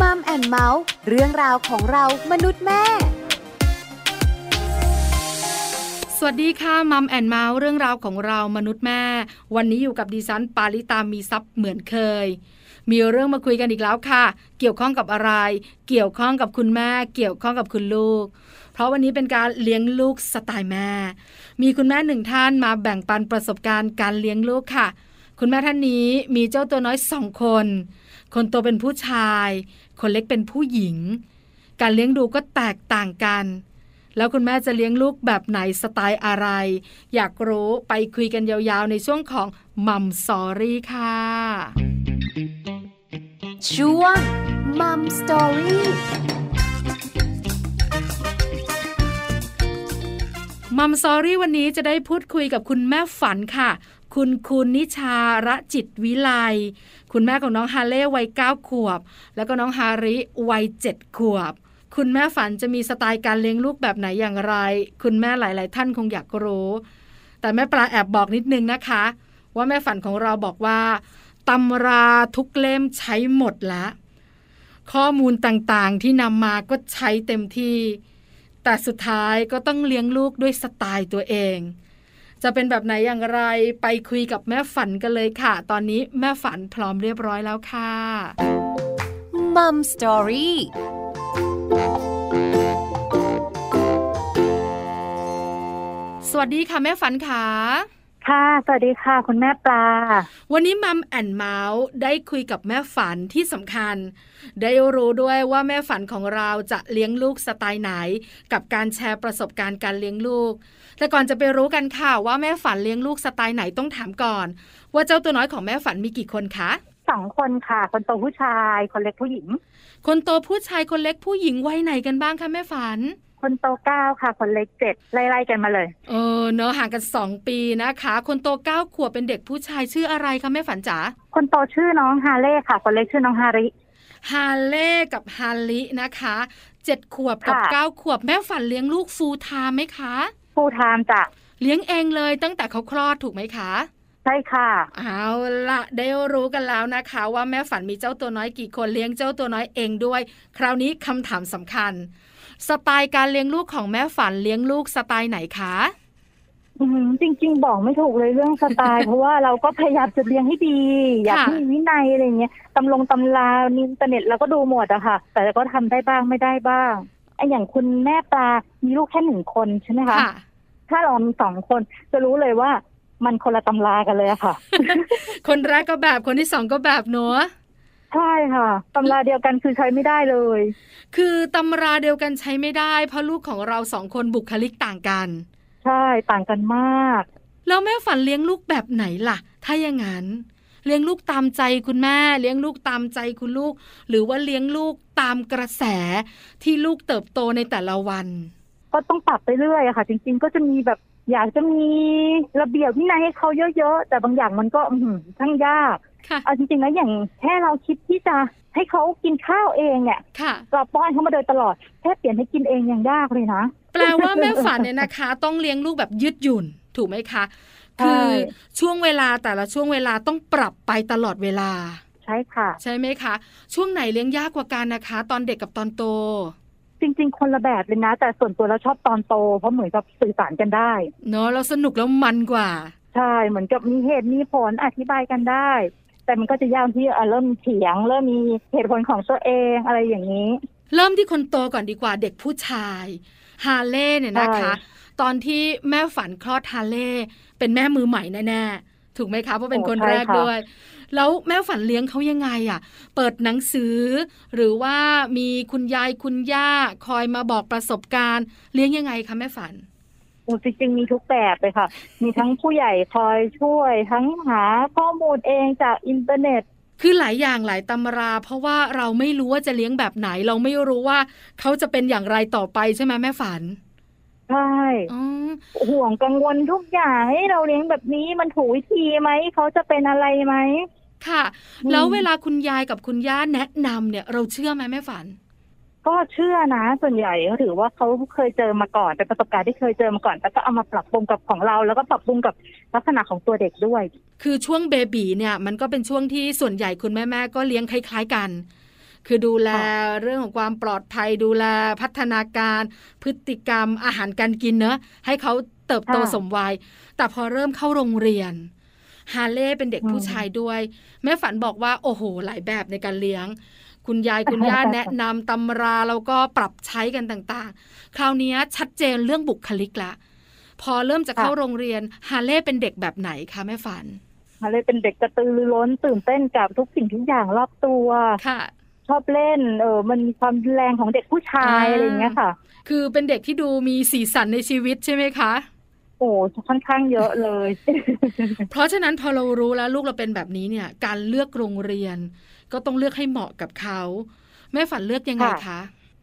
Mum and Mouth เรื่องราวของเรามนุษย์แม่ สวัสดีค่ะ Mum and Mouth เรื่องราวของเรามนุษย์แม่ วันนี้อยู่กับดิฉันปาริตามีทรัพย์เหมือนเคย มีเรื่องมาคุยกันอีกแล้วค่ะ เกี่ยวข้องกับอะไร เกี่ยวข้องกับคุณแม่ เกี่ยวข้องกับคุณลูก เพราะวันนี้เป็นการเลี้ยงลูกสไตล์แม่ มีคุณแม่หนึ่งท่านมาแบ่งปันประสบการณ์การเลี้ยงลูกค่ะ คุณแม่ท่านนี้มีเจ้าตัวน้อยสองคน คนโตเป็นผู้ชาย คนเล็กเป็นผู้หญิง การเลี้ยงดูก็แตกต่างกัน แล้วคุณแม่จะเลี้ยงลูกแบบไหนสไตล์อะไร อยากรู้ไปคุยกันยาวๆ ในช่วงของ Mum Story ค่ะช่วง Mum Storyมัมซอรี่วันนี้จะได้พูดคุยกับคุณแม่ฝันค่ะ คุณคุณนิชาระจิตวิไล คุณแม่ของน้องฮาเล่วัยเก้าขวบ แล้วก็น้องฮาริวัยเจ็ดขวบ คุณแม่ฝันจะมีสไตล์การเลี้ยงลูกแบบไหนอย่างไร คุณแม่หลาย ๆ ท่านคงอยากรู้ แต่แม่ปลาแอบบอกนิดนึงนะคะ ว่าแม่ฝันของเราบอกว่าตำราทุกเล่มใช้หมดแล้วข้อมูลต่างๆที่นำมาก็ใช้เต็มที่ แต่สุดท้ายก็ต้องเลี้ยงลูกด้วยสไตล์ตัวเอง จะเป็นแบบไหนอย่างไรไปคุยกับแม่ฝันกันเลยค่ะ ตอนนี้แม่ฝันพร้อมเรียบร้อยแล้วค่ะ Mum Story สวัสดีค่ะแม่ฝันขา ค่ะ สวัสดีค่ะ คุณแม่ปลา วันนี้ Mum and Mouth ได้คุยกับแม่ฝันที่สำคัญ ได้รู้ด้วยว่าแม่ฝันของเราจะเลี้ยงลูกสไตล์ไหน กับการแชร์ประสบการณ์การเลี้ยงลูก แต่ก่อนจะไปรู้กันค่ะว่าแม่ฝันเลี้ยงลูกสไตล์ไหนต้องถามก่อน ว่าเจ้าตัวน้อยของแม่ฝันมีกี่คนคะสองคนค่ะ คนโตผู้ชาย คนเล็กผู้หญิง คนโตผู้ชายคนเล็กผู้หญิงวัยไหนกันบ้างคะแม่ฝัน คนโตเก้าค่ะ คนเล็กเจ็ดไล่ๆกันมาเลย เออเนอะห่างกันสองปีนะคะ คนโตเก้าขวบเป็นเด็กผู้ชายชื่ออะไรคะแม่ฝันจ๋าคนโตชื่อน้องฮาเล่ค่ะ คนเล็กชื่อน้องฮาริฮาเล่กับฮาลินะคะเจ็ดขวบกับค่ะเก้าขวบแม่ฝันเลี้ยงลูกฟูลไทม์ไหมคะผู้ไทม์จ้ะเลี้ยงเองเลยตั้งแต่เขาคลอดถูกไหมคะใช่ค่ะ เอาละได้รู้กันแล้วนะคะ ว่าแม่ฝันมีเจ้าตัวน้อยกี่คนเลี้ยงเจ้าตัวน้อยเองด้วย คราวนี้คำถามสำคัญ สไตล์การเลี้ยงลูกของแม่ฝันเลี้ยงลูกสไตล์ไหนคะอืมจริง ๆ บอกไม่ถูกเลยเรื่องสไตล์ เพราะว่าเราก็พยายามจะเลี้ยงให้ดี อยากค่ะให้มีวินัยอะไรเงี้ยตำลงตำราในอินเทอร์เน็ตเราก็ดูหมดอะค่ะ แต่ก็ทำได้บ้างไม่ได้บ้างไออย่างคุณแม่ปลามีลูกแค่หนึ่งคนใช่ไหมคะค่ะถ้าเรามีสองคนจะรู้เลยว่ามันคนละตำรากันเลยอะค่ะ คนแรกก็แบบคนที่สองก็แบบเนอะ ใช่ค่ะตำราเดียวกันคือใช้ไม่ได้เลย คือตำราเดียวกันใช้ไม่ได้ เพราะลูกของเราสองคนบุคลิกต่างกัน ใช่ต่างกันมาก แล้วแม่ฝันเลี้ยงลูกแบบไหนล่ะ ถ้าอย่างนั้น เลี้ยงลูกตามใจคุณแม่ เลี้ยงลูกตามใจคุณลูก หรือว่าเลี้ยงลูกตามกระแสที่ลูกเติบโตในแต่ละวัน ก็ต้องปรับไปเรื่อยอะค่ะ จริง ๆ ก็จะมีแบบอยากจะมีระเบียบวินัยให้เขาเยอะๆแต่บางอย่างมันก็อื้อหือทั้งยากค่ะ เอาจริงๆแล้วอย่างแค่เราคิดที่จะให้เขากินข้าวเองเนี่ยค่ะเราป้อนเขามาโดยตลอดแค่เปลี่ยนให้กินเองยังยากเลยนะ แปลว่าแม่ฝันเนี่ยนะคะ ต้องเลี้ยงลูกแบบยืดหยุ่นถูกไหมคะใช่คือช่วงเวลาแต่ละช่วงเวลาต้องปรับไปตลอดเวลา ใช่ค่ะ ใช่ไหมคะ ช่วงไหนเลี้ยงยากกว่ากันนะคะ ตอนเด็กกับตอนโต จริง ๆ คนละแบบเลยนะ แต่ส่วนตัวเราชอบตอนโต เพราะเหมือนกับสื่อสารกันได้ เนอะเราสนุกแล้วมันกว่า ใช่เหมือนกับมีเหตุมีผลอธิบายกันได้ แต่มันก็จะยากที่อะเริ่มเถียง เริ่มมีเหตุผลของตัวเองอะไรอย่างนี้ เริ่มที่คนโตก่อนดีกว่าเด็กผู้ชายฮาเล่เนี่ยนะคะใช่ตอนที่แม่ฝันคลอดฮาเล่เป็นแม่มือใหม่แน่ๆถูกไหมคะเพราะเป็นคนแรกด้วยแล้วแม่ฝันเลี้ยงเขายังไงอะ เปิดหนังสือ หรือว่ามีคุณยายคุณย่าคอยมาบอกประสบการณ์ เลี้ยงยังไงคะแม่ฝันโอ้ จริงๆมีทุกแบบเลยค่ะ มีทั้งผู้ใหญ่คอยช่วย ทั้งหาข้อมูลเองจากอินเทอร์เน็ตคือหลายอย่างหลายตำรา เพราะว่าเราไม่รู้ว่าจะเลี้ยงแบบไหน เราไม่รู้ว่าเขาจะเป็นอย่างไรต่อไปใช่ไหมแม่ฝันใช่อ๋อห่วงกังวลทุกอย่างให้เราเลี้ยงแบบนี้มันถูกวิธีไหมเขาจะเป็นอะไรไหมค่ะอืมแล้วเวลาคุณยายกับคุณย่าแนะนำเนี่ย เราเชื่อไหมแม่ฝัน ก็เชื่อนะ ส่วนใหญ่ก็ถือว่าเขาเคยเจอมาก่อนเป็นประสบการณ์ที่เคยเจอมาก่อนแล้วก็เอามาปรับปรุงกับของเรา แล้วก็ปรับปรุงกับลักษณะของตัวเด็กด้วย คือช่วงเบบีเนี่ยมันก็เป็นช่วงที่ส่วนใหญ่คุณแม่แม่ๆก็เลี้ยงคล้าย ๆกัน คือดูแลเรื่องของความปลอดภัย ดูแลพัฒนาการ พฤติกรรมอาหารการกินเนอะให้เขาเติบโตสมวัย แต่พอเริ่มเข้าโรงเรียนฮาเล่เป็นเด็กผู้ชายด้วย แม่ฝันบอกว่าโอ้โห หลายแบบในการเลี้ยง คุณยายคุณย่าแนะนำตำราแล้วก็ปรับใช้กันต่างๆ คราวนี้ชัดเจนเรื่องบุคลิกละ พอเริ่มจะเข้าโรงเรียนฮาเล่เป็นเด็กแบบไหนคะแม่ฝันฮาเล่เป็นเด็กกระตือรือร้นตื่นเต้นกับทุกสิ่งทุกอย่างรอบตัวค่ะ ชอบเล่น เออมันมีความแรงของเด็กผู้ชายอะไรอย่างเงี้ยค่ะ คือเป็นเด็กที่ดูมีสีสันในชีวิตใช่ไหมคะโอ้ค่อนข้างเยอะเลย เพราะฉะนั้นพอเรารู้แล้วลูกเราเป็นแบบนี้เนี่ย การเลือกโรงเรียน ก็ต้องเลือกให้เหมาะกับเขา แม่ฝันเลือกยังไงคะ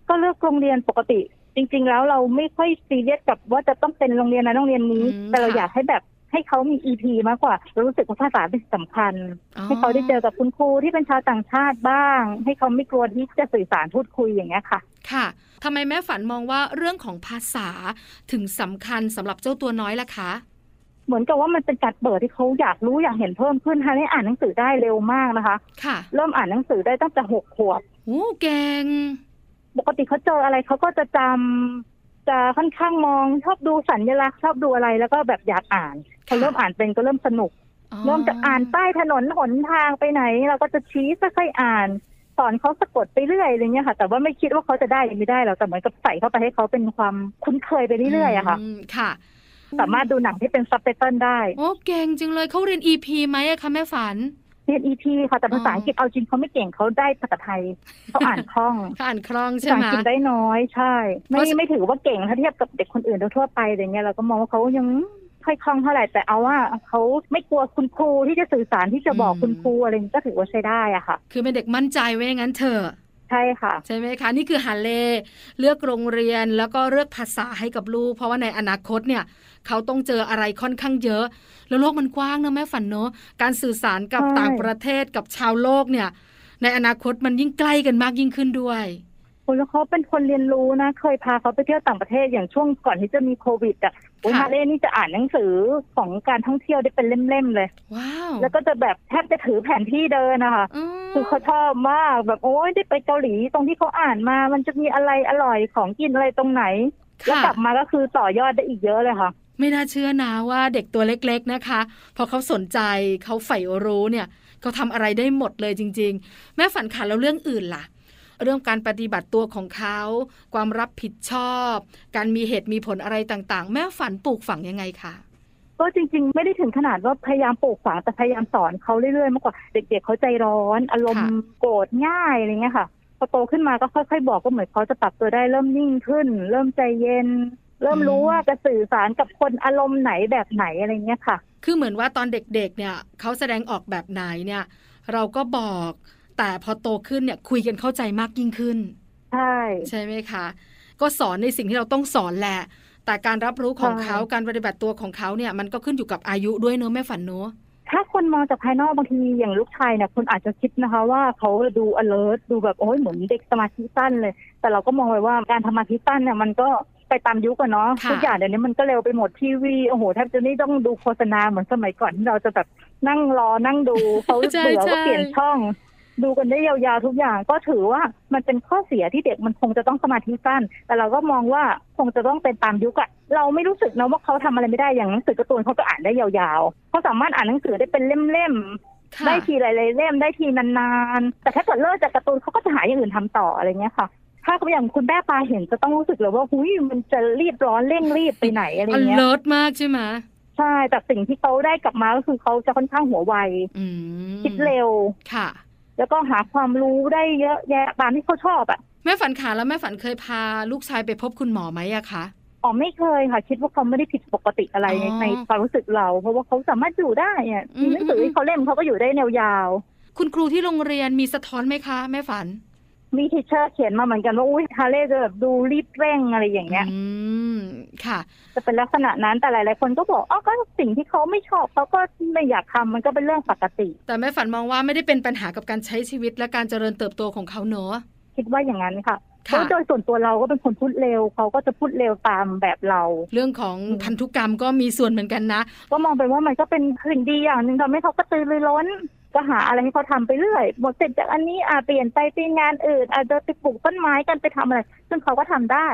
ก็เลือกโรงเรียนปกติ จริง ๆ แล้วเราไม่ค่อยซีเรียสกับว่าจะต้องเป็นโรงเรียนนั้นโรงเรียนนี้ แต่เราอยากให้แบบให้เขามีอีพีมากกว่าเรารู้สึกว่าภาษาเป็นสำคัญ ให้เขาได้เจอกับคุณครูที่เป็นชาวต่างชาติบ้าง ให้เขาไม่กลัวที่จะสื่อสารพูดคุยอย่างเงี้ยค่ะ ค่ะทำไมแม่ฝันมองว่าเรื่องของภาษาถึงสำคัญสำหรับเจ้าตัวน้อยล่ะคะ เหมือนกับว่ามันเป็นการเปิดที่เขาอยากรู้อยากเห็นเพิ่มขึ้นฮะได้อ่านหนังสือได้เร็วมากนะคะ ค่ะ เริ่มอ่านหนังสือได้ตั้งแต่หกขวบโอ้เก่งปกติเขาเจออะไรเขาก็จะจำจะค่อนข้างมองชอบดูสัญลักษณ์ชอบดูอะไรแล้วก็แบบอยากอ่านพอเริ่มอ่านเป็นก็เริ่มสนุกเริ่มจะอ่านป้ายถนนหนทางไปไหน เราก็จะชี้ค่อยๆอ่านสอนเขาสะกดไปเรื่อยอะไรเงี้ยค่ะ แต่ว่าไม่คิดว่าเขาจะได้หรือไม่ได้เราแต่เหมือนกับใส่เข้าไปให้เขาเป็นความคุ้นเคยไปเรื่อยๆอะค่ะ ค่ะ สามารถดูหนังที่เป็นซับไตเติลได้ โอ้เก่งจริงเลยเขาเรียน EP ไหมอะคะแม่ฝันเรียน EP ค่ะแต่ภาษาอังกฤษเอาจริงเขาไม่เก่งเขาได้ภาษาไทยเขาอ่านคล่องอ่านคล่องใช่ไหมภาษาอังกฤษได้น้อยใช่ ไม่ไม่ถือว่าเก่งถ้าเทียบกับเด็กคนอื่นทั่วไปอะไรเงี้ยเราก็มองว่าเขายังค่อยคล่องเท่าไหร่แต่เอาว่าเขาไม่กลัวคุณครูที่จะสื่อสารที่จะบอกคุณครูอะไรก็ถือว่าใช้ได้อะค่ะ คือเป็นเด็กมั่นใจไว้งั้นเถอะ ใช่ค่ะ ใช่ไหมคะ นี่คือฮันเล่เลือกโรงเรียนแล้วก็เลือกภาษาให้กับลูก เพราะว่าในอนาคตเนี่ย เขาต้องเจออะไรค่อนข้างเยอะ แล้วโลกมันกว้างนะแม่ฝันเนอะการสื่อสารกับต่างประเทศกับชาวโลกเนี่ย ในอนาคตมันยิ่งใกล้กันมากยิ่งขึ้นด้วย คุณแล้วเขาเป็นคนเรียนรู้นะ เคยพาเขาไปเที่ยวต่างประเทศอย่างช่วงก่อนที่จะมีโควิดอะโอ้ยฮาเล่นี่จะอ่านหนังสือของการท่องเที่ยวได้เป็นเล่มๆเลย ว้าว แล้วก็จะแบบแทบจะถือแผนที่เดินนะคะคือเขาชอบมากแบบโอ้ยได้ไปเกาหลีตรงที่เขาอ่านมา มันจะมีอะไรอร่อยของกินอะไรตรงไหน แล้วกลับมาก็คือต่อยอดได้อีกเยอะเลยค่ะ ไม่น่าเชื่อนะว่าเด็กตัวเล็ก ๆนะคะ พอเขาสนใจเขาใฝ่รู้เนี่ยเขาทำอะไรได้หมดเลยจริง ๆ แม่ฝันขาแล้วเรื่องอื่นล่ะ เรื่องการปฏิบัติตัวของเขา ความรับผิดชอบ การมีเหตุมีผลอะไรต่างๆ แม่ฝันปลูกฝังยังไงคะก็จริง ๆ ไม่ได้ถึงขนาดว่าพยายามปลูกฝังแต่พยายามสอนเขาเรื่อยๆมากกว่าเด็ก ๆเขาใจร้อน อารมณ์โกรธง่ายอะไรเงี้ยค่ะพอโตขึ้นมาก็ค่อยๆ บอกก็เหมือนเขาจะปรับตัวได้เริ่มนิ่งขึ้น เริ่มใจเย็น เริ่มรู้ว่าจะสื่อสารกับคนอารมณ์ไหนแบบไหนอะไรเงี้ยค่ะ คือเหมือนว่าตอนเด็กๆ เนี่ยเขาแสดงออกแบบไหนเนี่ย เราก็บอก แต่พอโตขึ้นเนี่ยคุยกันเข้าใจมากยิ่งขึ้น ใช่ ใช่ไหมคะ ก็สอนในสิ่งที่เราต้องสอนแหละ แต่การรับรู้ของเขาการปฏิบัติตัวของเขาเนี่ยมันก็ขึ้นอยู่กับอายุด้วยเนอะแม่ฝันเนอะถ้าคนมองจากภายนอกบางทีอย่างลูกชายเนี่ยคนอาจจะคิดนะคะ ว่าเขาดู alert ดูแบบโอ้ยเหมือนเด็กสมาธิสั้นเลย แต่เราก็มองไว้ว่าการทำมาธิสั้นเนี่ยมันก็ไปตามยุคอะเนาะทุกอย่างเดี๋ยวนี้มันก็เร็วไปหมดทีวีโอ้โหแทบจะนี่ต้องดูโฆษณาเหมือนสมัยก่อนที่เราจะแบบนั่งรอนั่งดูเขาเบื่อก็เปลี่ยนช่อง ดูกันได้ยาวๆทุกอย่าง ก็ถือว่ามันเป็นข้อเสียที่เด็กมันคงจะต้องสมาธิสั้น แต่เราก็มองว่าคงจะต้องเป็นตามยุคอะเราไม่รู้สึกนะว่าเขาทำอะไรไม่ได้อย่างหนังสือการ์ตูนเขาก็อ่านได้ยาวๆเขาสามารถอ่านหนังสือได้เป็นเล่มๆได้ทีหลายๆเล่มได้ทีนานๆ แต่ถ้าเกิดเลิกจากการ์ตูนเขาก็จะหาอย่างอื่นทำต่ออะไรเงี้ยค่ะถ้าเขาอย่างคุณแม่ปลาเห็นจะต้องรู้สึกเลยว่าหุยมันจะรีบร้อนเร่งรีบไปไหนอะไรเงี้ยเลิศมากใช่ไหมใช่แต่สิ่งที่เขาได้กลับมาก็คือเขาจะค่อนข้างหัวไวคิดเร็วค่ะ แล้วก็หาความรู้ได้เยอะแยะตามที่เขาชอบอะแม่ฝันขาแล้วแม่ฝันเคยพาลูกชายไปพบคุณหมอไหมอะคะอ๋อไม่เคยค่ะ คิดว่าเขาไม่ได้ผิดปกติอะไรในความรู้สึกเรา เพราะว่าเขาสามารถอยู่ได้อะมีหนังสือที่เขาเล่นเขาก็อยู่ได้แนวยาว คุณครูที่โรงเรียนมีสะท้อนไหมคะ แม่ฝัน มีทีเชอร์เขียนมาเหมือนกันว่าอุ้ยฮาเล่จะแบบดูรีบเร่งอะไรอย่างเงี้ย อืม ค่ะ จะเป็นลักษณะนั้นแต่หลายๆคนก็บอกอ๋อก็สิ่งที่เขาไม่ชอบเขาก็ไม่อยากทำมันก็เป็นเรื่องปกติ แต่แม่ฝันมองว่าไม่ได้เป็นปัญหากับการใช้ชีวิตและการเจริญเติบโตของเขาเนอะคิดว่าอย่างนั้นค่ะเพราะโดยส่วนตัวเราก็เป็นคนพูดเร็วเขาก็จะพูดเร็วตามแบบเรา เรื่องของพันธุกรรมก็มีส่วนเหมือนกันนะ ก็มองไปว่ามันก็เป็นสิ่งดีอย่างหนึ่งทำให้เขาก็ตือรือร้น ก็หาอะไรให้เขาทำไปเรื่อยหมดเสร็จจากอันนี้อ่าเปลี่ยนไปเป็นงานอื่นอาจจะไปปลูกต้นไม้กันไปทำอะไร ซึ่งเขาก็ทำได้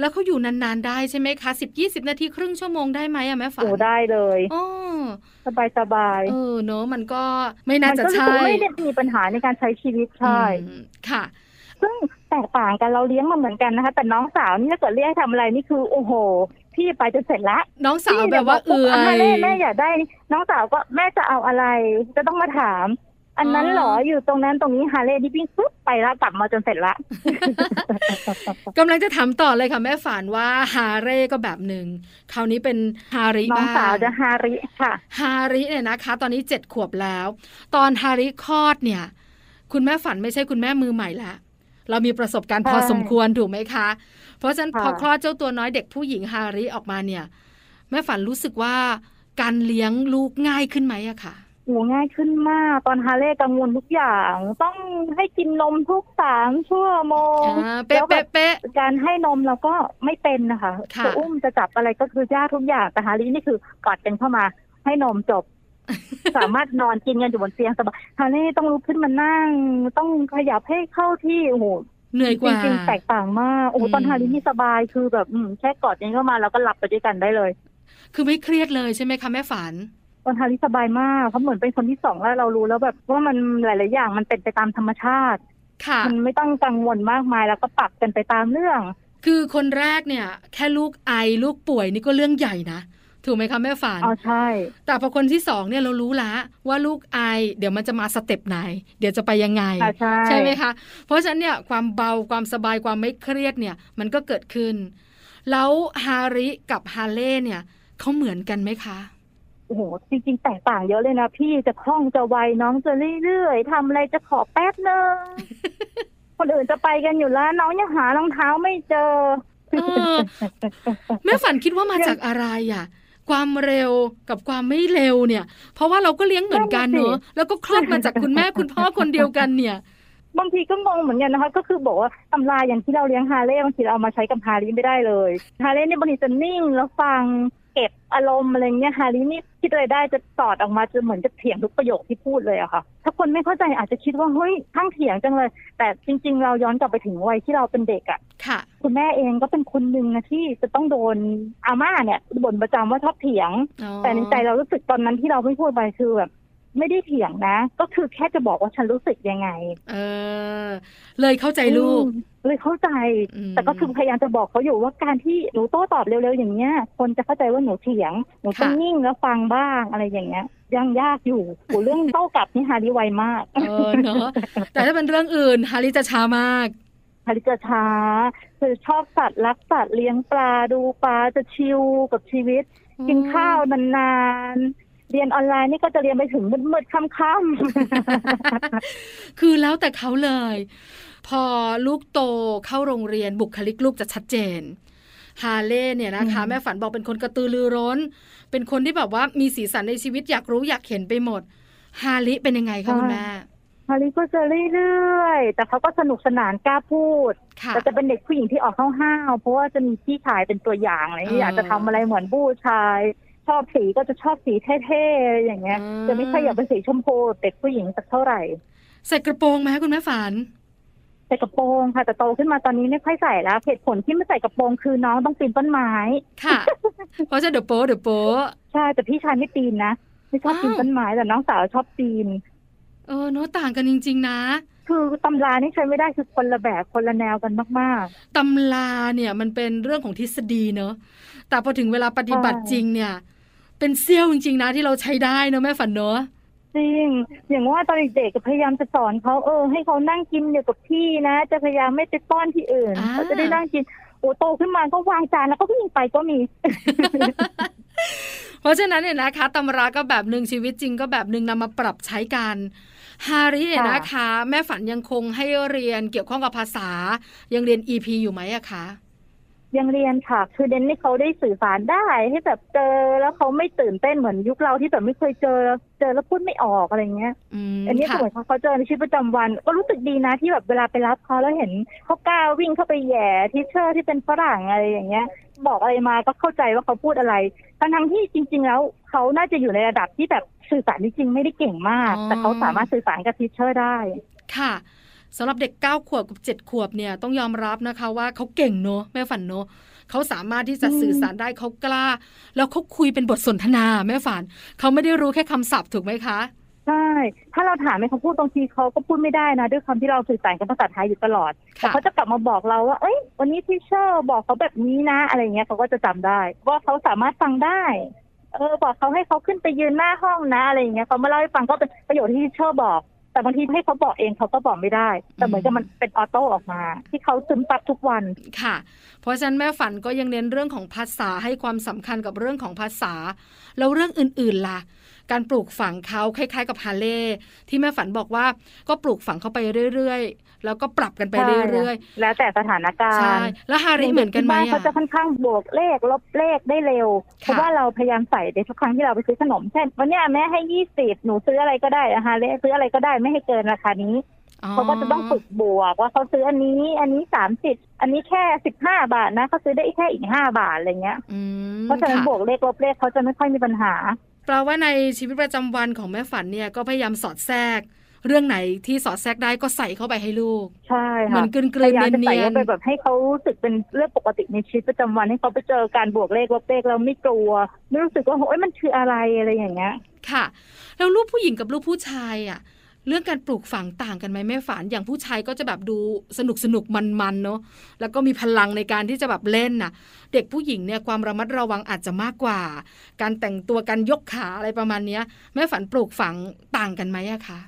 แล้วเขาอยู่นานๆได้ใช่ไหมคะสิบยี่สิบนาทีครึ่งชั่วโมงได้ไหมอะแม่ฝันโอ้ได้เลยอ๋อสบายสบายเออเนอะมันก็ไม่น่าจะมัก็รู้ใช่สึกไม่ได้มีปัญหาในการใช้ชีวิตใช่อืมค่ะ ซึ่งแตกต่างกันเราเลี้ยงมาเหมือนกันนะคะ แต่น้องสาวนี่ถ้าเกิดเรียกให้ทำอะไรนี่คือโอ้โห พี่ไปจนเสร็จละน้องสาวแบบว่าเอือแม่ยแม่แม่อยากได้นี่น้องสาวก็แม่จะเอาอะไร จะต้องมาถาม อันนั้นเหรออ๋อออยู่ตรงนั้นตรงนี้ฮาเล่ดิปิ้งปุ๊บไปละกลับมาจนเสร็จละกำลังจะถามต่อเลยค่ะแม่ฝันว่าฮาเร่ก็แบบหนึ่งคราวนี้เป็นฮาริน้องบ้างสาวจะฮาริค่ะฮาริเนี่ยนะคะ ตอนนี้เจ็ดขวบแล้ว ตอนฮาริคลอดเนี่ย คุณแม่ฝันไม่ใช่คุณแม่มือใหม่แล้ว เรามีประสบการณ์พอใช่สมควรถูกไหมคะ เพราะฉะนั้นค่ะพอคลอดเจ้าตัวน้อยเด็กผู้หญิงฮาริออกมาเนี่ย แม่ฝันรู้สึกว่าการเลี้ยงลูกง่ายขึ้นไหมอะค่ะโอ้ง่ายขึ้นมาก ตอนฮาเล่กังวลทุกอย่าง ต้องให้กินนมทุกสามชั่วโมงอ่าเป๊ะแล้วแบบเป๊ะเป๊ะการให้นมเราก็ไม่เป็นนะคะค่ะจะอุ้มจะจับอะไรก็คือยากทุกอย่างแต่ฮารินี่คือกอดกันเข้ามา ให้นมจบ สามารถนอนกินกันอยู่บนเตียงสบายฮาริต้องลุกขึ้นมานั่ง ต้องขยับให้เข้าที่โอ้โหเหนื่อยกจว่าริงๆแตกต่างมากโอ้โหอืมตอนฮารินี่สบายคือแบบอืมแค่กอดกันเข้ามาแล้วก็หลับไปด้วยกันได้เลย คือไม่เครียดเลยใช่ไหมคะแม่ฝันตอนฮาริสบายมากเขาเหมือนเป็นคนที่สองแล้วเรารู้แล้วแบบว่ามันหลาย ๆ อย่างมันเป็นไปตามธรรมชาติค่ะมันไม่ต้องกังวลมากมายแล้วก็ปรับกันไปตามเรื่อง คือคนแรกเนี่ย แค่ลูกไอลูกป่วยนี่ก็เรื่องใหญ่นะ ถูกไหมคะแม่ฝันอ๋อใช่ แต่พอคนที่สองเนี่ยเรารู้ละว่าลูกไอ เดี๋ยวมันจะมาสเต็ปไหน เดี๋ยวจะไปยังไงอ่าใช่ไหมคะ เพราะฉะนั้นเนี่ยความเบาความสบายความไม่เครียดเนี่ยมันก็เกิดขึ้น แล้วฮาริกับฮาเล่เนี่ยเขาเหมือนกันไหมคะโอ้โหจริงๆแตกต่างเยอะเลยนะพี่จะคล่องจะไวน้องจะเรื่อยๆทำอะไรจะขอแป๊บนึงคนอื่นจะไปกันอยู่แล้ว น้องยังหารองเท้าไม่เจอเออแม่ฝันคิดว่ามาจากอะไรอะ ความเร็วกับความไม่เร็วเนี่ย เพราะว่าเราก็เลี้ยงเหมือนกันเนอะแล้วก็คลอดมาจากคุณแม่คุณพ่อคนเดียวกันเนี่ยบางทีก็งงเหมือนกันนะคะ ก็คือบอกว่าตำราอย่างที่เราเลี้ยงฮาเล่บางทีเราเอามาใช้กับฮาริไม่ได้เลยฮาเล่เนี่ยบางทีจะนิ่งแล้วฟัง เก็บอารมณ์อะไรเงี้ยฮารินี่คิดอะไรได้จะตอดออกมาจะเหมือนจะเถียงทุกประโยคที่พูดเลยอะค่ะ ถ้าคนไม่เข้าใจอาจจะคิดว่าเฮ้ยทั้งเถียงจังเลย แต่จริง ๆ เราย้อนกลับไปถึงวัยที่เราเป็นเด็กอะค่ะ คุณแม่เองก็เป็นคนหนึ่งนะที่จะต้องโดนอาม่าเนี่ยบ่นประจำว่าชอบเถียงอ๋อแต่ในใจเรารู้สึกตอนนั้นที่เราไม่พูดไปคือแบบ ไม่ได้เถียงนะ ก็คือแค่จะบอกว่าฉันรู้สึกยังไง เออ เลยเข้าใจลูกอืมเลยเข้าใจอืมแต่ก็คือพยายามจะบอกเขาอยู่ว่าการที่หนูโต้ตอบเร็วๆอย่างเงี้ย คนจะเข้าใจว่าหนูเถียง หนูต้องค่ะนิ่งแล้วฟังบ้างอะไรอย่างเงี้ยยังยากอยู่โหเรื่องโต้กลับนี่ฮาริไวมาก เออเนอะแต่ถ้าเป็นเรื่องอื่นฮาริจะช้ามากฮาริจะช้าคือชอบสัตว์รักสัตว์เลี้ยงปลาดูปลาจะชิลกับชีวิต กินข้าวนานๆ เรียนออนไลน์นี่ก็จะเรียนไปถึงมืดๆค่ำๆคือแล้วแต่เขาเลย พอลูกโตเข้าโรงเรียนบุคลิกลูกจะชัดเจนฮาเล่เนี่ยนะคะอืมแม่ฝันบอกเป็นคนกระตือรือร้น เป็นคนที่แบบว่ามีสีสันในชีวิตอยากรู้อยากเห็นไปหมด ฮาลิเป็นยังไงคะคุณแม่ฮาริก็จะเรื่อยๆแต่เขาก็สนุกสนานกล้าพูดค่ะแต่จะเป็นเด็กผู้หญิงที่ออกห้าวๆเพราะว่าจะมีพี่ชายเป็นตัวอย่างอะไรอย่างเงี้ยเอออยากจะทำอะไรเหมือนผู้ชาย ชอบสีก็จะชอบสีเท่ๆอะไรอย่างเงี้ยอืมจะไม่ค่อยอยากเป็นสีชมพูเด็กผู้หญิงสักเท่าไหร่ ใส่กระโปรงไหมคุณแม่ฝันใส่กระโปรงค่ะแต่โตขึ้นมาตอนนี้ไม่ค่อยใส่แล้วเหตุผลที่ไม่ใส่กระโปรงคือน้องต้องปีนต้นไม้ค่ะ เพราะจะเดี๋ยวโป๊ะเดี๋ยวโป๊ะใช่แต่พี่ชายไม่ปีนนะไม่ชอบปีนอ้าวต้นไม้แต่น้องสาวชอบปีนเออเนอะต่างกันจริง ๆ นะ คือตำรานี่ใช้ไม่ได้คือคนละแบบคนละแนวกันมากตำราเนี่ยมันเป็นเรื่องของทฤษฎีเนอะแต่พอถึงเวลาปฏิบัติใช่จริงเนี่ย เป็นเสี้ยวจริงๆนะที่เราใช้ได้เนอะแม่ฝันเนอะๆจริง อย่างว่าตอนเด็กๆก็พยายามจะสอนเขาเออ ให้เขานั่งกินอยู่กับที่นะ จะพยายามไม่ไปป้อนที่อื่นอ่าเขาจะได้นั่งกินโอ้โตขึ้นมาก็วางจานแล้วก็วิ่งไปก็มี เพราะฉะนั้นเนี่ยนะคะตำราก็แบบหนึ่งชีวิตจริงก็แบบหนึ่งนำมาปรับใช้กัน ฮาริเนี่ยนะคะ แม่ฝันยังคงให้เรียนเกี่ยวข้องกับภาษายังเรียน EP อยู่ไหมอะคะ ยังเรียนค่ะ คือเน้นให้เขาได้สื่อสารได้ให้แบบเจอแล้วเขาไม่ตื่นเต้นเหมือนยุคเราที่แบบไม่เคยเจอเจอแล้วพูดไม่ออกอะไรเงี้ยอืมอันนี้ค่ะสมัยเขาเขาเจอในชีวิตประจำวัน ก็รู้สึกดีนะที่แบบเวลาไปรับเขาแล้วเห็นเขากล้าวิ่งเข้าไปแหย่ teacher ที่เป็นฝรั่งอะไรอย่างเงี้ย บอกอะไรมาก็เข้าใจว่าเขาพูดอะไรทั้งทั้งๆที่จริง ๆ แล้วเขาน่าจะอยู่ในระดับที่แบบสื่อสารจริงๆไม่ได้เก่งมาก แต่เขาสามารถสื่อสารกับ teacher ได้ค่ะ สำหรับเด็กเก้าขวบกับเจ็ดขวบเนี่ยต้องยอมรับนะคะว่าเขาเก่งเนอะแม่ฝันเนอะเขาสามารถที่จะอืมสื่อสารได้เขากล้า แล้วเขาคุยเป็นบทสนทนาแม่ฝันเขาไม่ได้รู้แค่คำศัพท์ถูกไหมคะใช่ ถ้าเราถามให้เขาพูดบางทีเขาก็พูดไม่ได้นะ ด้วยคำที่เราสื่อสารกันภาษาไทยอยู่ตลอดแต่ค่ะเขาจะกลับมาบอกเราว่า เอ้ย วันนี้ teacher บอกเขาแบบนี้นะ อะไรเงี้ยเขาก็จะจำได้ ว่าเขาสามารถฟังได้ เออ บอกเขาให้เขาขึ้นไปยืนหน้าห้องนะ อะไรอย่างเงี้ยเขามาเล่าให้ฟังก็เป็นประโยชน์ที่ teacher บอก แต่บางทีให้เขาบอกเองเขาก็บอกไม่ได้ แต่เหมือนกับมันเป็น auto ออกมา ที่เขาซึมซับทุกวันค่ะ เพราะฉะนั้นแม่ฝันก็ยังเน้นเรื่องของภาษาให้ความสำคัญกับเรื่องของภาษา แล้วเรื่องอื่นๆล่ะ การปลูกฝังเขาคล้ายๆ กับฮาเล่ที่แม่ฝันบอกว่าก็ปลูกฝังเขาไปเรื่อยๆ แล้วก็ปรับกันไปเรื่อยแล้วแต่สถานกาๆใช่รณ์แล้วฮาริเหมือนกันไหมบ้านอะเขาจะค่อนข้างบวกเลขลบเลขได้เร็วค่ะเพราะว่าเราพยายามใส่ในทุกครั้งที่เราไปซื้อขนมเช่นวันเนี้ยแม่ให้ยี่สิบหนูซื้ออะไรก็ได้อะฮะเลซื้ออะไรก็ได้ไม่ให้เกินราคานี้อ๋อเขาก็จะต้องฝึกบวกว่าเขาซื้ออันนี้ อันนี้สามสิบอันนี้แค่สิบห้าบาทนะเขาซื้อได้แค่อีกห้าบาทอะไรเงี้ยอืมเพราะฉะนั้นค่ะบวกเลขลบเลขเขาจะไม่ค่อยมีปัญหาแป ลว่าในชีวิตประจำวันของแม่ฝันเนี่ยก็พยายามสอดแทรก เรื่องไหนที่สอดแทรกได้ก็ใส่เข้าไปให้ลูก ใช่เหมืค่ะอนกลืนกพลืนยายามจะเนีใส่ยนเข้าไปแบบให้เขารู้สึกเป็นเรื่องปกติในชีวิตประจำวันให้เขาไปเจอการบวกเลขลบเลขแล้วไม่กลัวไม่รู้สึกว่าโอ้ยมันคืออะไรอะไรอย่างเงี้ยๆค่ะ แล้วลูกผู้หญิงกับลูกผู้ชายอะ เรื่องการปลูกฝังต่างกันไหมแม่ฝันอย่างผู้ชายก็จะแบบดูสนุกสนุกมันมันๆเนาะแล้วก็มีพลังในการที่จะแบบเล่นน่ะ เด็กผู้หญิงเนี่ยความระมัดระวังอาจจะมากกว่า การแต่งตัวการยกขาอะไรประมาณเนี้ย แม่ฝันปลูกฝังต่างกันไหมอะคะ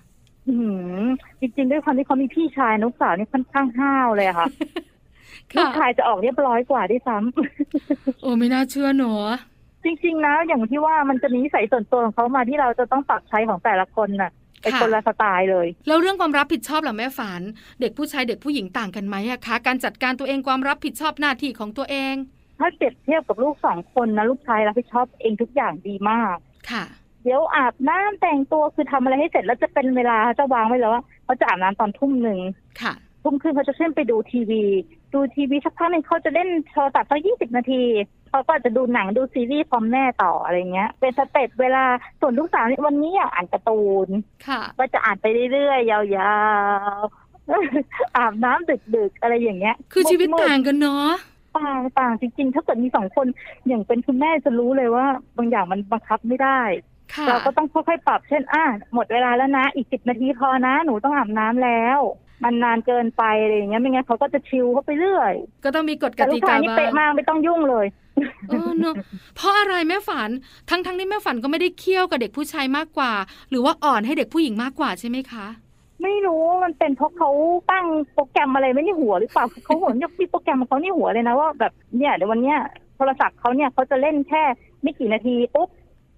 อืมจริงๆด้วยความที่เขามีพี่ชายลูกสาวนี่ค่อนข้างห้าวเลยอะค่ะลูกชายจะออกเรียบร้อยกว่าด้วยซ้ำโอ้ไม่น่าเชื่อเนอะจริงๆนะอย่างที่ว่ามันจะมีนิสัยส่วนตัวของเขามาที่เราจะต้องปรับใช้ของแต่ละคนน่ะ เป็นคนละสไตล์เลย แล้วเรื่องความรับผิดชอบล่ะแม่ฝัน เด็กผู้ชายเด็กผู้หญิงต่างกันไหมอะคะ การจัดการตัวเองความรับผิดชอบหน้าที่ของตัวเอง ถ้าเปรียบเทียบกับลูกสองคนนะลูกชายรับผิดชอบเองทุกอย่างดีมาก ค่ะ เดี๋ยวอาบน้ำแต่งตัวคือทำอะไรให้เสร็จแล้วจะเป็นเวลาจะวางไว้แล้วว่าเขาจะอาบน้ำตอนทุ่มหนึ่งค่ะทุ่มครึ่งเขาจะขึ้นไปดูทีวี ดูทีวีสักพักหนึ่งเขาจะเล่นโทรศัพท์สักยี่สิบนาที เขาก็จะดูหนังดูซีรีส์พร้อมแม่ต่ออะไรเงี้ย เป็นสเต็ปเวลาส่วนลูกสาวนี่วันนี้อยากอ่านการ์ตูนค่ะก็จะอ่านไปเรื่อยๆยาวๆอาบน้ำดึกๆอะไรอย่างเงี้ย คือชีวิตมืดๆต่างกันเนาะต่างต่างจริงๆ ถ้าเกิดมีสองคนอย่างเป็นคุณแม่จะรู้เลยว่าบางอย่างมันบังคับไม่ได้ค่ะเราก็ต้องค่อยๆปรับเช่นอะหมดเวลาแล้วนะ อีกสิบนาทีพอนะ หนูต้องอาบน้ำแล้ว มันนานเกินไปอะไรอย่างเงี้ยไม่งั้นเขาก็จะชิลเข้าไปเรื่อย ก็ต้องมีกฎกแต่ลูติกชากายนี่บ้าเป๊ะงมากไม่ต้องยุ่งเลยเออเนอะเพราะอะไรแม่ฝันทั้งทั้งๆที่แม่ฝันก็ไม่ได้เคี่ยวกับเด็กผู้ชายมากกว่า หรือว่าอ่อนให้เด็กผู้หญิงมากกว่าใช่ไหมคะไม่รู้มันเป็นเพราะเขาตั้งโปรแกรมอะไรไว้ในหัวหรือเปล่าเขาหัวเนี่ยมีโปรแกรมของเขาในหัวเลยนะว่าแบบเนี่ยเดี๋ยววันเนี้ยโทรศัพท์เขาเนี่ยเขาจะเล่นแค่ไม่กี่นาทีปุ๊บ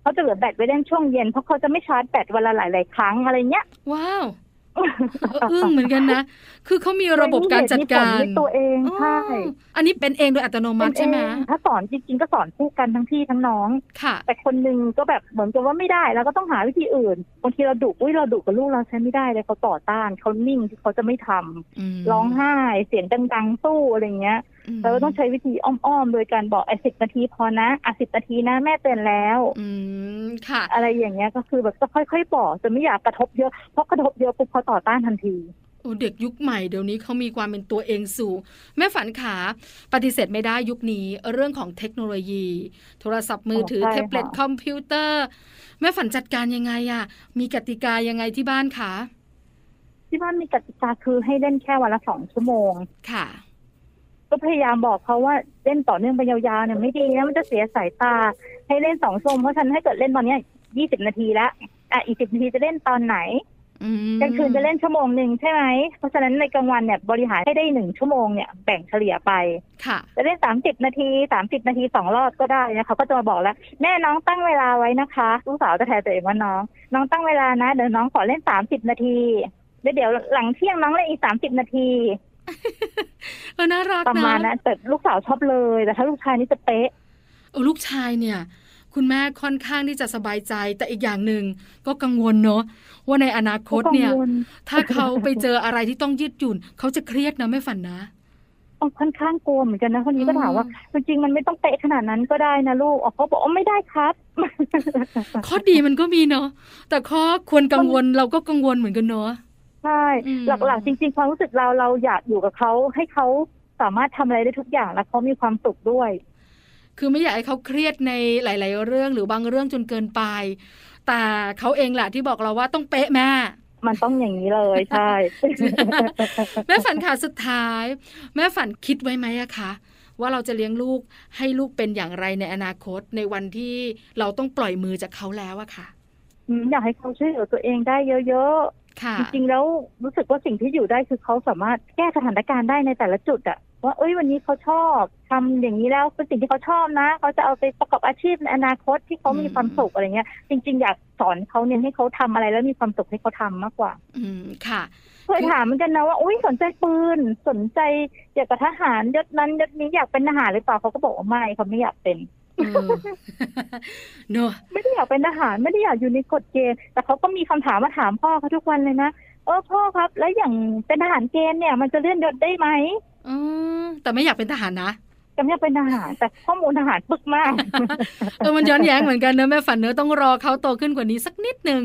เขาจะเหลือแบตไว้เล่นช่วงเย็นเพราะเขาจะไม่ชาร์จแบตวันละหลาย ๆ ครั้งอะไรเงี้ยว้าวเอออึ้งเหมือนกันนะ คือเขามีระบบการจัดการมีเหตุมีผลในตัวเองใช่อ๋ออันนี้เป็นเองโดยอัตโนมัติใช่ไหมเป็นเองถ้าสอนจริงๆก็สอนคู่กันทั้งพี่ทั้งน้องค่ะ แต่คนหนึงก็แบบเหมือนกับว่าไม่ได้แล้วก็ต้องหาวิธีอื่นบางทีเราดุอุ้ยเราดุกับลูกเราใช้ไม่ได้เลยเขาต่อต้านเขานิ่งเขาจะไม่ทำอืมร้องไห้เสียงดังๆสู้อะไรเงี้ยม เราก็ต้องใช้วิธีอ้อมๆ โดยการบอกไอ้สิบนาทีพอนะอะสิบนาทีนะแม่เตือนแล้ว อืมค่ะ อะไรอย่างเงี้ยก็คือแบบจะค่อยๆบอกจะไม่อยากกระทบเยอะเพราะกระทบเยอะปุ๊บเขาต่อต้านทันทีโอ้เด็กยุคใหม่เดี๋ยวนี้เขามีความเป็นตัวเองสูง แม่ฝันขาปฏิเสธไม่ได้ยุคนี้เรื่องของเทคโนโลยี โทรศัพท์มือถือใช่แท็บเล็ตค่ะคอมพิวเตอร์ แม่ฝันจัดการยังไงอะมีกติกายังไงที่บ้านคะที่บ้านมีกติกาคือให้เล่นแค่วันละสองชั่วโมงค่ะ ก็พยายามบอกเขาว่าเล่นต่อเนื่องไปยาวๆเนี่ยไม่ดีนะมันจะเสียสายตา ให้เล่นสองชั่วโมงเพราะฉะนั้นถ้าเกิดเล่นตอนเนี้ยยี่สิบนาทีละอะอีกสิบนาทีจะเล่นตอนไหนอืมกลางคืนจะเล่นชั่วโมงหนึ่งใช่ไหม เพราะฉะนั้นในกลางวันเนี่ยบริหารให้ได้หนึ่งชั่วโมงเนี่ยแบ่งเฉลี่ยไป ค่ะ จะเล่นสามสิบนาทีสามสิบนาทีสองรอบก็ได้นะเขาก็จะมาบอกแล้ว แม่น้องตั้งเวลาไว้นะคะลูกสาวจะแทนตัวเองว่าน้อง น้องตั้งเวลานะเดี๋ยวน้องขอเล่นสามสิบนาทีแล้วเดี๋ยวหลังเที่ยงน้องเล่นอีกสามสิบนาที เออน่ารักประมาณนั้นแต่ลูกสาวชอบเลย แต่ถ้าลูกชายนี่จะเป๊ะเออลูกชายเนี่ย คุณแม่ค่อนข้างที่จะสบายใจ แต่อีกอย่างหนึ่งก็กังวลเนาะว่าในอนาคตเนี่ย ถ้าเขาไปเจออะไรที่ต้องยืดหยุ่น เขาจะเครียดนะไม่ฝันนะค่อนข้างกลัวเหมือนกันนะคนนี้ก็ถามว่าจริงๆมันไม่ต้องเตะขนาดนั้นก็ได้นะลูกออกเขาบอกว่าไม่ได้ครับ ข้อดีมันก็มีเนาะแต่ข้อควรกังวลเราก็กังวลเหมือนกันเนาะ ใช่ หลักๆ จริง ๆ ความรู้สึกเราเราอยากอยู่กับเขาให้เขาสามารถทำอะไรได้ทุกอย่างแล้วเขามีความสุขด้วย คือไม่อยากให้เขาเครียดในหลาย ๆ เรื่องหรือบางเรื่องจนเกินไป แต่เขาเองแหละที่บอกเราว่าต้องเป๊ะแม่มันต้องอย่างนี้เลยใช่ แม่ฝันค่ะสุดท้าย แม่ฝันคิดไว้ไหมอะคะว่าเราจะเลี้ยงลูกให้ลูกเป็นอย่างไรในอนาคตในวันที่เราต้องปล่อยมือจากเขาแล้วอะค่ะอยากให้เขาช่วยเหลือตัวเองได้เยอะๆ จริงๆแล้วรู้สึกว่าสิ่งที่อยู่ได้คือเขาสามารถแก้สถานการณ์ได้ในแต่ละจุดอะว่าเอ้ยวันนี้เขาชอบทำอย่างนี้แล้วเป็นสิ่งที่เขาชอบนะเขาจะเอาไปประกอบอาชีพในอนาคตที่เขามีความสุขอะไรเงี้ย จริง ๆ อยากสอนเขาเนี่ยให้เขาทำอะไรแล้วมีความสุขให้เขาทำมากกว่า อืมค่ะเคยถามเหมือนกันนะว่าอุ้ยสนใจปืนสนใจอยากกับทหารยศนั้นยศนี้อยากเป็นทหารหรือเปล่าเขาก็บอกว่าไม่เขาไม่อยากเป็น เนอะไม่ได้อยากเป็นทหารไม่ได้อยากอยู่ในกฎเกณฑ์แต่เขาก็มีคำถามมาถามพ่อเขาทุกวันเลยนะเออพ่อครับ แล้วอย่างเป็นทหารเกณฑ์เนี่ย มันจะเลื่อนยศได้ไหมอืมแต่ไม่อยากเป็นทหารนะจะไม่อยากเป็นทหารแต่ข้อมูลทหารปึกมากเออมันย้อนแย้งเหมือนกันเนอะแม่ฝันเนอะต้องรอเขาโตขึ้นกว่านี้สักนิดนึง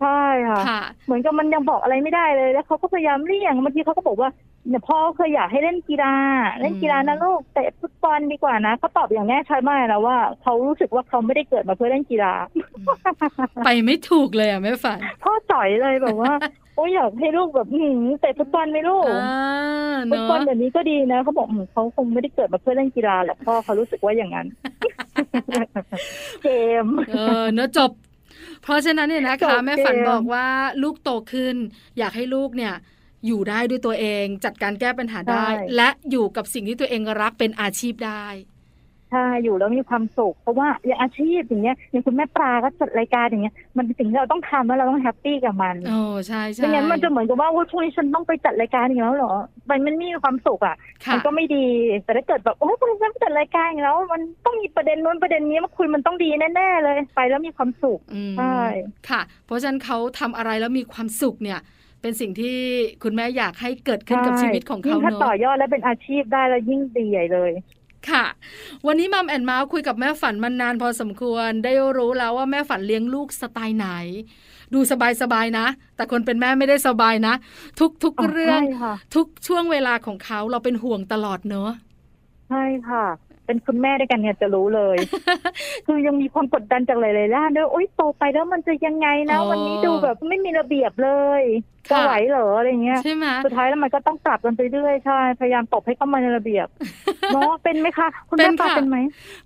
ใช่ค่ะ เหมือนกับมันยังบอกอะไรไม่ได้เลยแล้วเขาก็พยายามเลี่ยงบางทีเขาก็บอกว่า เนี่ยพ่อเคยอยากให้เล่นกีฬา เล่นกีฬานะลูกแต่ฟุตบอลดีกว่านะเขาตอบอย่างแน่ชัดมากแล้วว่าเขารู้สึกว่าเขาไม่ได้เกิดมาเพื่อเล่นกีฬา ไปไม่ถูกเลยอะแม่ฝันพ่อจ่อยเลยแบบว่าโอ้ยอยากให้ลูกแบบหืมแต่ฟุตบอลไหมลูกฟุตบอลแบบนี้ก็ดีนะเขาบอกเขาคงไม่ได้เกิดมาเพื่อเล่นกีฬาแหละพ่อเขารู้สึกว่าอย่างนั้นเกมเออเนอะจบ เพราะฉะนั้นเนี่ยนะคะแม่ฝันบอกว่าลูกโตขึ้น อยากให้ลูกเนี่ย อยู่ได้ด้วยตัวเอง จัดการแก้ปัญหาได้ และอยู่กับสิ่งที่ตัวเองรักเป็นอาชีพได้ใช่อยู่แล้วมีความสุขเพราะว่าอย่างอาชีพอย่างเงี้ยอย่างคุณแม่ปลาก็จัดรายการอย่างเงี้ยมันเป็นสิ่งที่เราต้องทำแล้วเราต้อง happy กับมันโอ้ใช่ใช่ไม่งั้นมันจะเหมือนกับว่าว่าช่วงนี้ฉันต้องไปจัดรายการอย่างแล้วเหรอมันมันไม่มีความสุขอะมันก็ไม่ดีแต่ถ้าเกิดแบบโอ้ยฉันจัดรายการอย่างแล้วมันต้องมีประเด็นนู้นประเด็นนี้มาคุยมันต้องดีแน่ๆเลยไปแล้วมีความสุขใช่ค่ะ เพราะฉะนั้นเขาทำอะไรแล้วมีความสุขเนี่ย เป็นสิ่งที่คุณแม่อยากให้เกิดขึ้นกับชีวิตของเขาเนาะถ้าต่อยอดและเป็นอาชีพได้แล้วยิ่งดีใหญ่เลยค่ะ วันนี้มัมแอนเมาส์คุยกับแม่ฝันมานานพอสมควร ได้รู้แล้วว่าแม่ฝันเลี้ยงลูกสไตล์ไหน ดูสบายๆนะ แต่คนเป็นแม่ไม่ได้สบายนะ ทุกทุกเรื่อง ทุกช่วงเวลาของเขาเราเป็นห่วงตลอดเนอะใช่ค่ะ เป็นคุณแม่ด้วยกันเนี่ยจะรู้เลย คือยังมีความกดดันจากหลายๆด้านด้วยโอ๊ยโตไปแล้วมันจะยังไงนะ วันนี้ดูแบบไม่มีระเบียบเลยจะไหวเหรออะไรเงี้ยใช่ไหมสุดท้ายแล้วมันก็ต้องปรับกันไปเรื่อยใช่พยายามตบให้เข้ามาในระเบียบเนาะเป็นไหมคะคุณแม่ปาเป็นไหม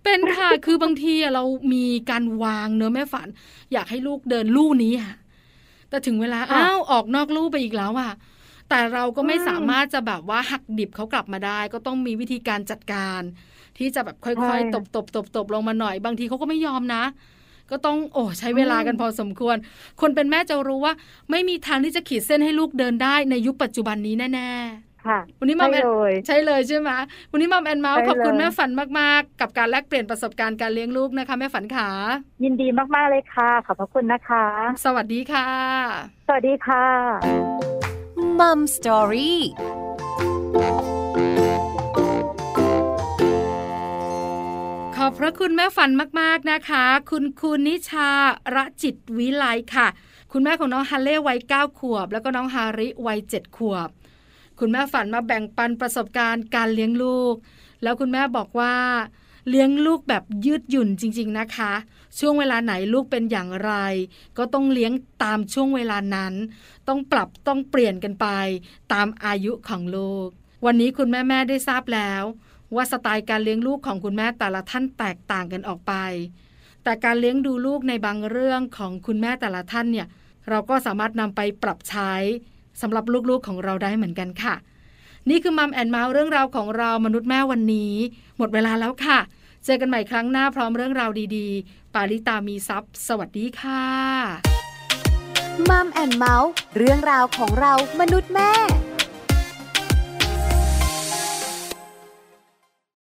เป็นค่ะคือบางทีเรามีการวางเนื้อแม่ฝัน อยากให้ลูกเดินลู่นี้ค่ะแต่ถึงเวลาอ้าวออกนอกลู่ไปอีกแล้วอะ แต่เราก็ไม่สามารถจะแบบว่าหักดิบเขากลับมาได้ ก็ต้องมีวิธีการจัดการ ที่จะแบบค่อยๆ ตบตบตบตบลงมาหน่อย บางทีเขาก็ไม่ยอมนะ ก็ต้องโอ้ใช้เวลากันพอสมควร คนเป็นแม่จะรู้ว่า ไม่มีทางที่จะขีดเส้นให้ลูกเดินได้ในยุคปัจจุบันนี้แน่ๆค่ะวันนี้มาแอนใช่เลยใช่ไหมวันนี้มาแอนเมาส์ขอบคุณแม่ฝันมากๆ กับการแลกเปลี่ยนประสบการณ์การเลี้ยงลูกนะคะ แม่ฝันขายินดีมากๆเลยค่ะ ขอบพระคุณนะคะ สวัสดีค่ะ สวัสดีค่ะ มัมสตอรี่ขอบพระคุณแม่ฝันมากๆนะคะ คุณคุณนิชาระจิตวิไลค่ะ คุณแม่ของน้องฮันเล่วัยเก้าขวบ แล้วก็น้องฮาริวัยเจ็ดขวบ คุณแม่ฝันมาแบ่งปันประสบการณ์การเลี้ยงลูก แล้วคุณแม่บอกว่า เลี้ยงลูกแบบยืดหยุ่นจริง ๆนะคะ ช่วงเวลาไหนลูกเป็นอย่างไร ก็ต้องเลี้ยงตามช่วงเวลานั้น ต้องปรับต้องเปลี่ยนกันไป ตามอายุของลูก วันนี้คุณแม่แม่ได้ทราบแล้ว ว่าสไตล์การเลี้ยงลูกของคุณแม่แต่ละท่านแตกต่างกันออกไป แต่การเลี้ยงดูลูกในบางเรื่องของคุณแม่แต่ละท่านเนี่ยเราก็สามารถนำไปปรับใช้สำหรับลูกๆของเราได้เหมือนกันค่ะนี่คือ Mom and Mouth เรื่องราวของเหล่ามนุษย์แม่วันนี้ หมดเวลาแล้วค่ะ เจอกันใหม่ครั้งหน้าพร้อมเรื่องราวดีๆ ปาลิตามีทรัพย์สวัสดีค่ะ Mom and Mouth เรื่องราวของเหล่ามนุษย์แม่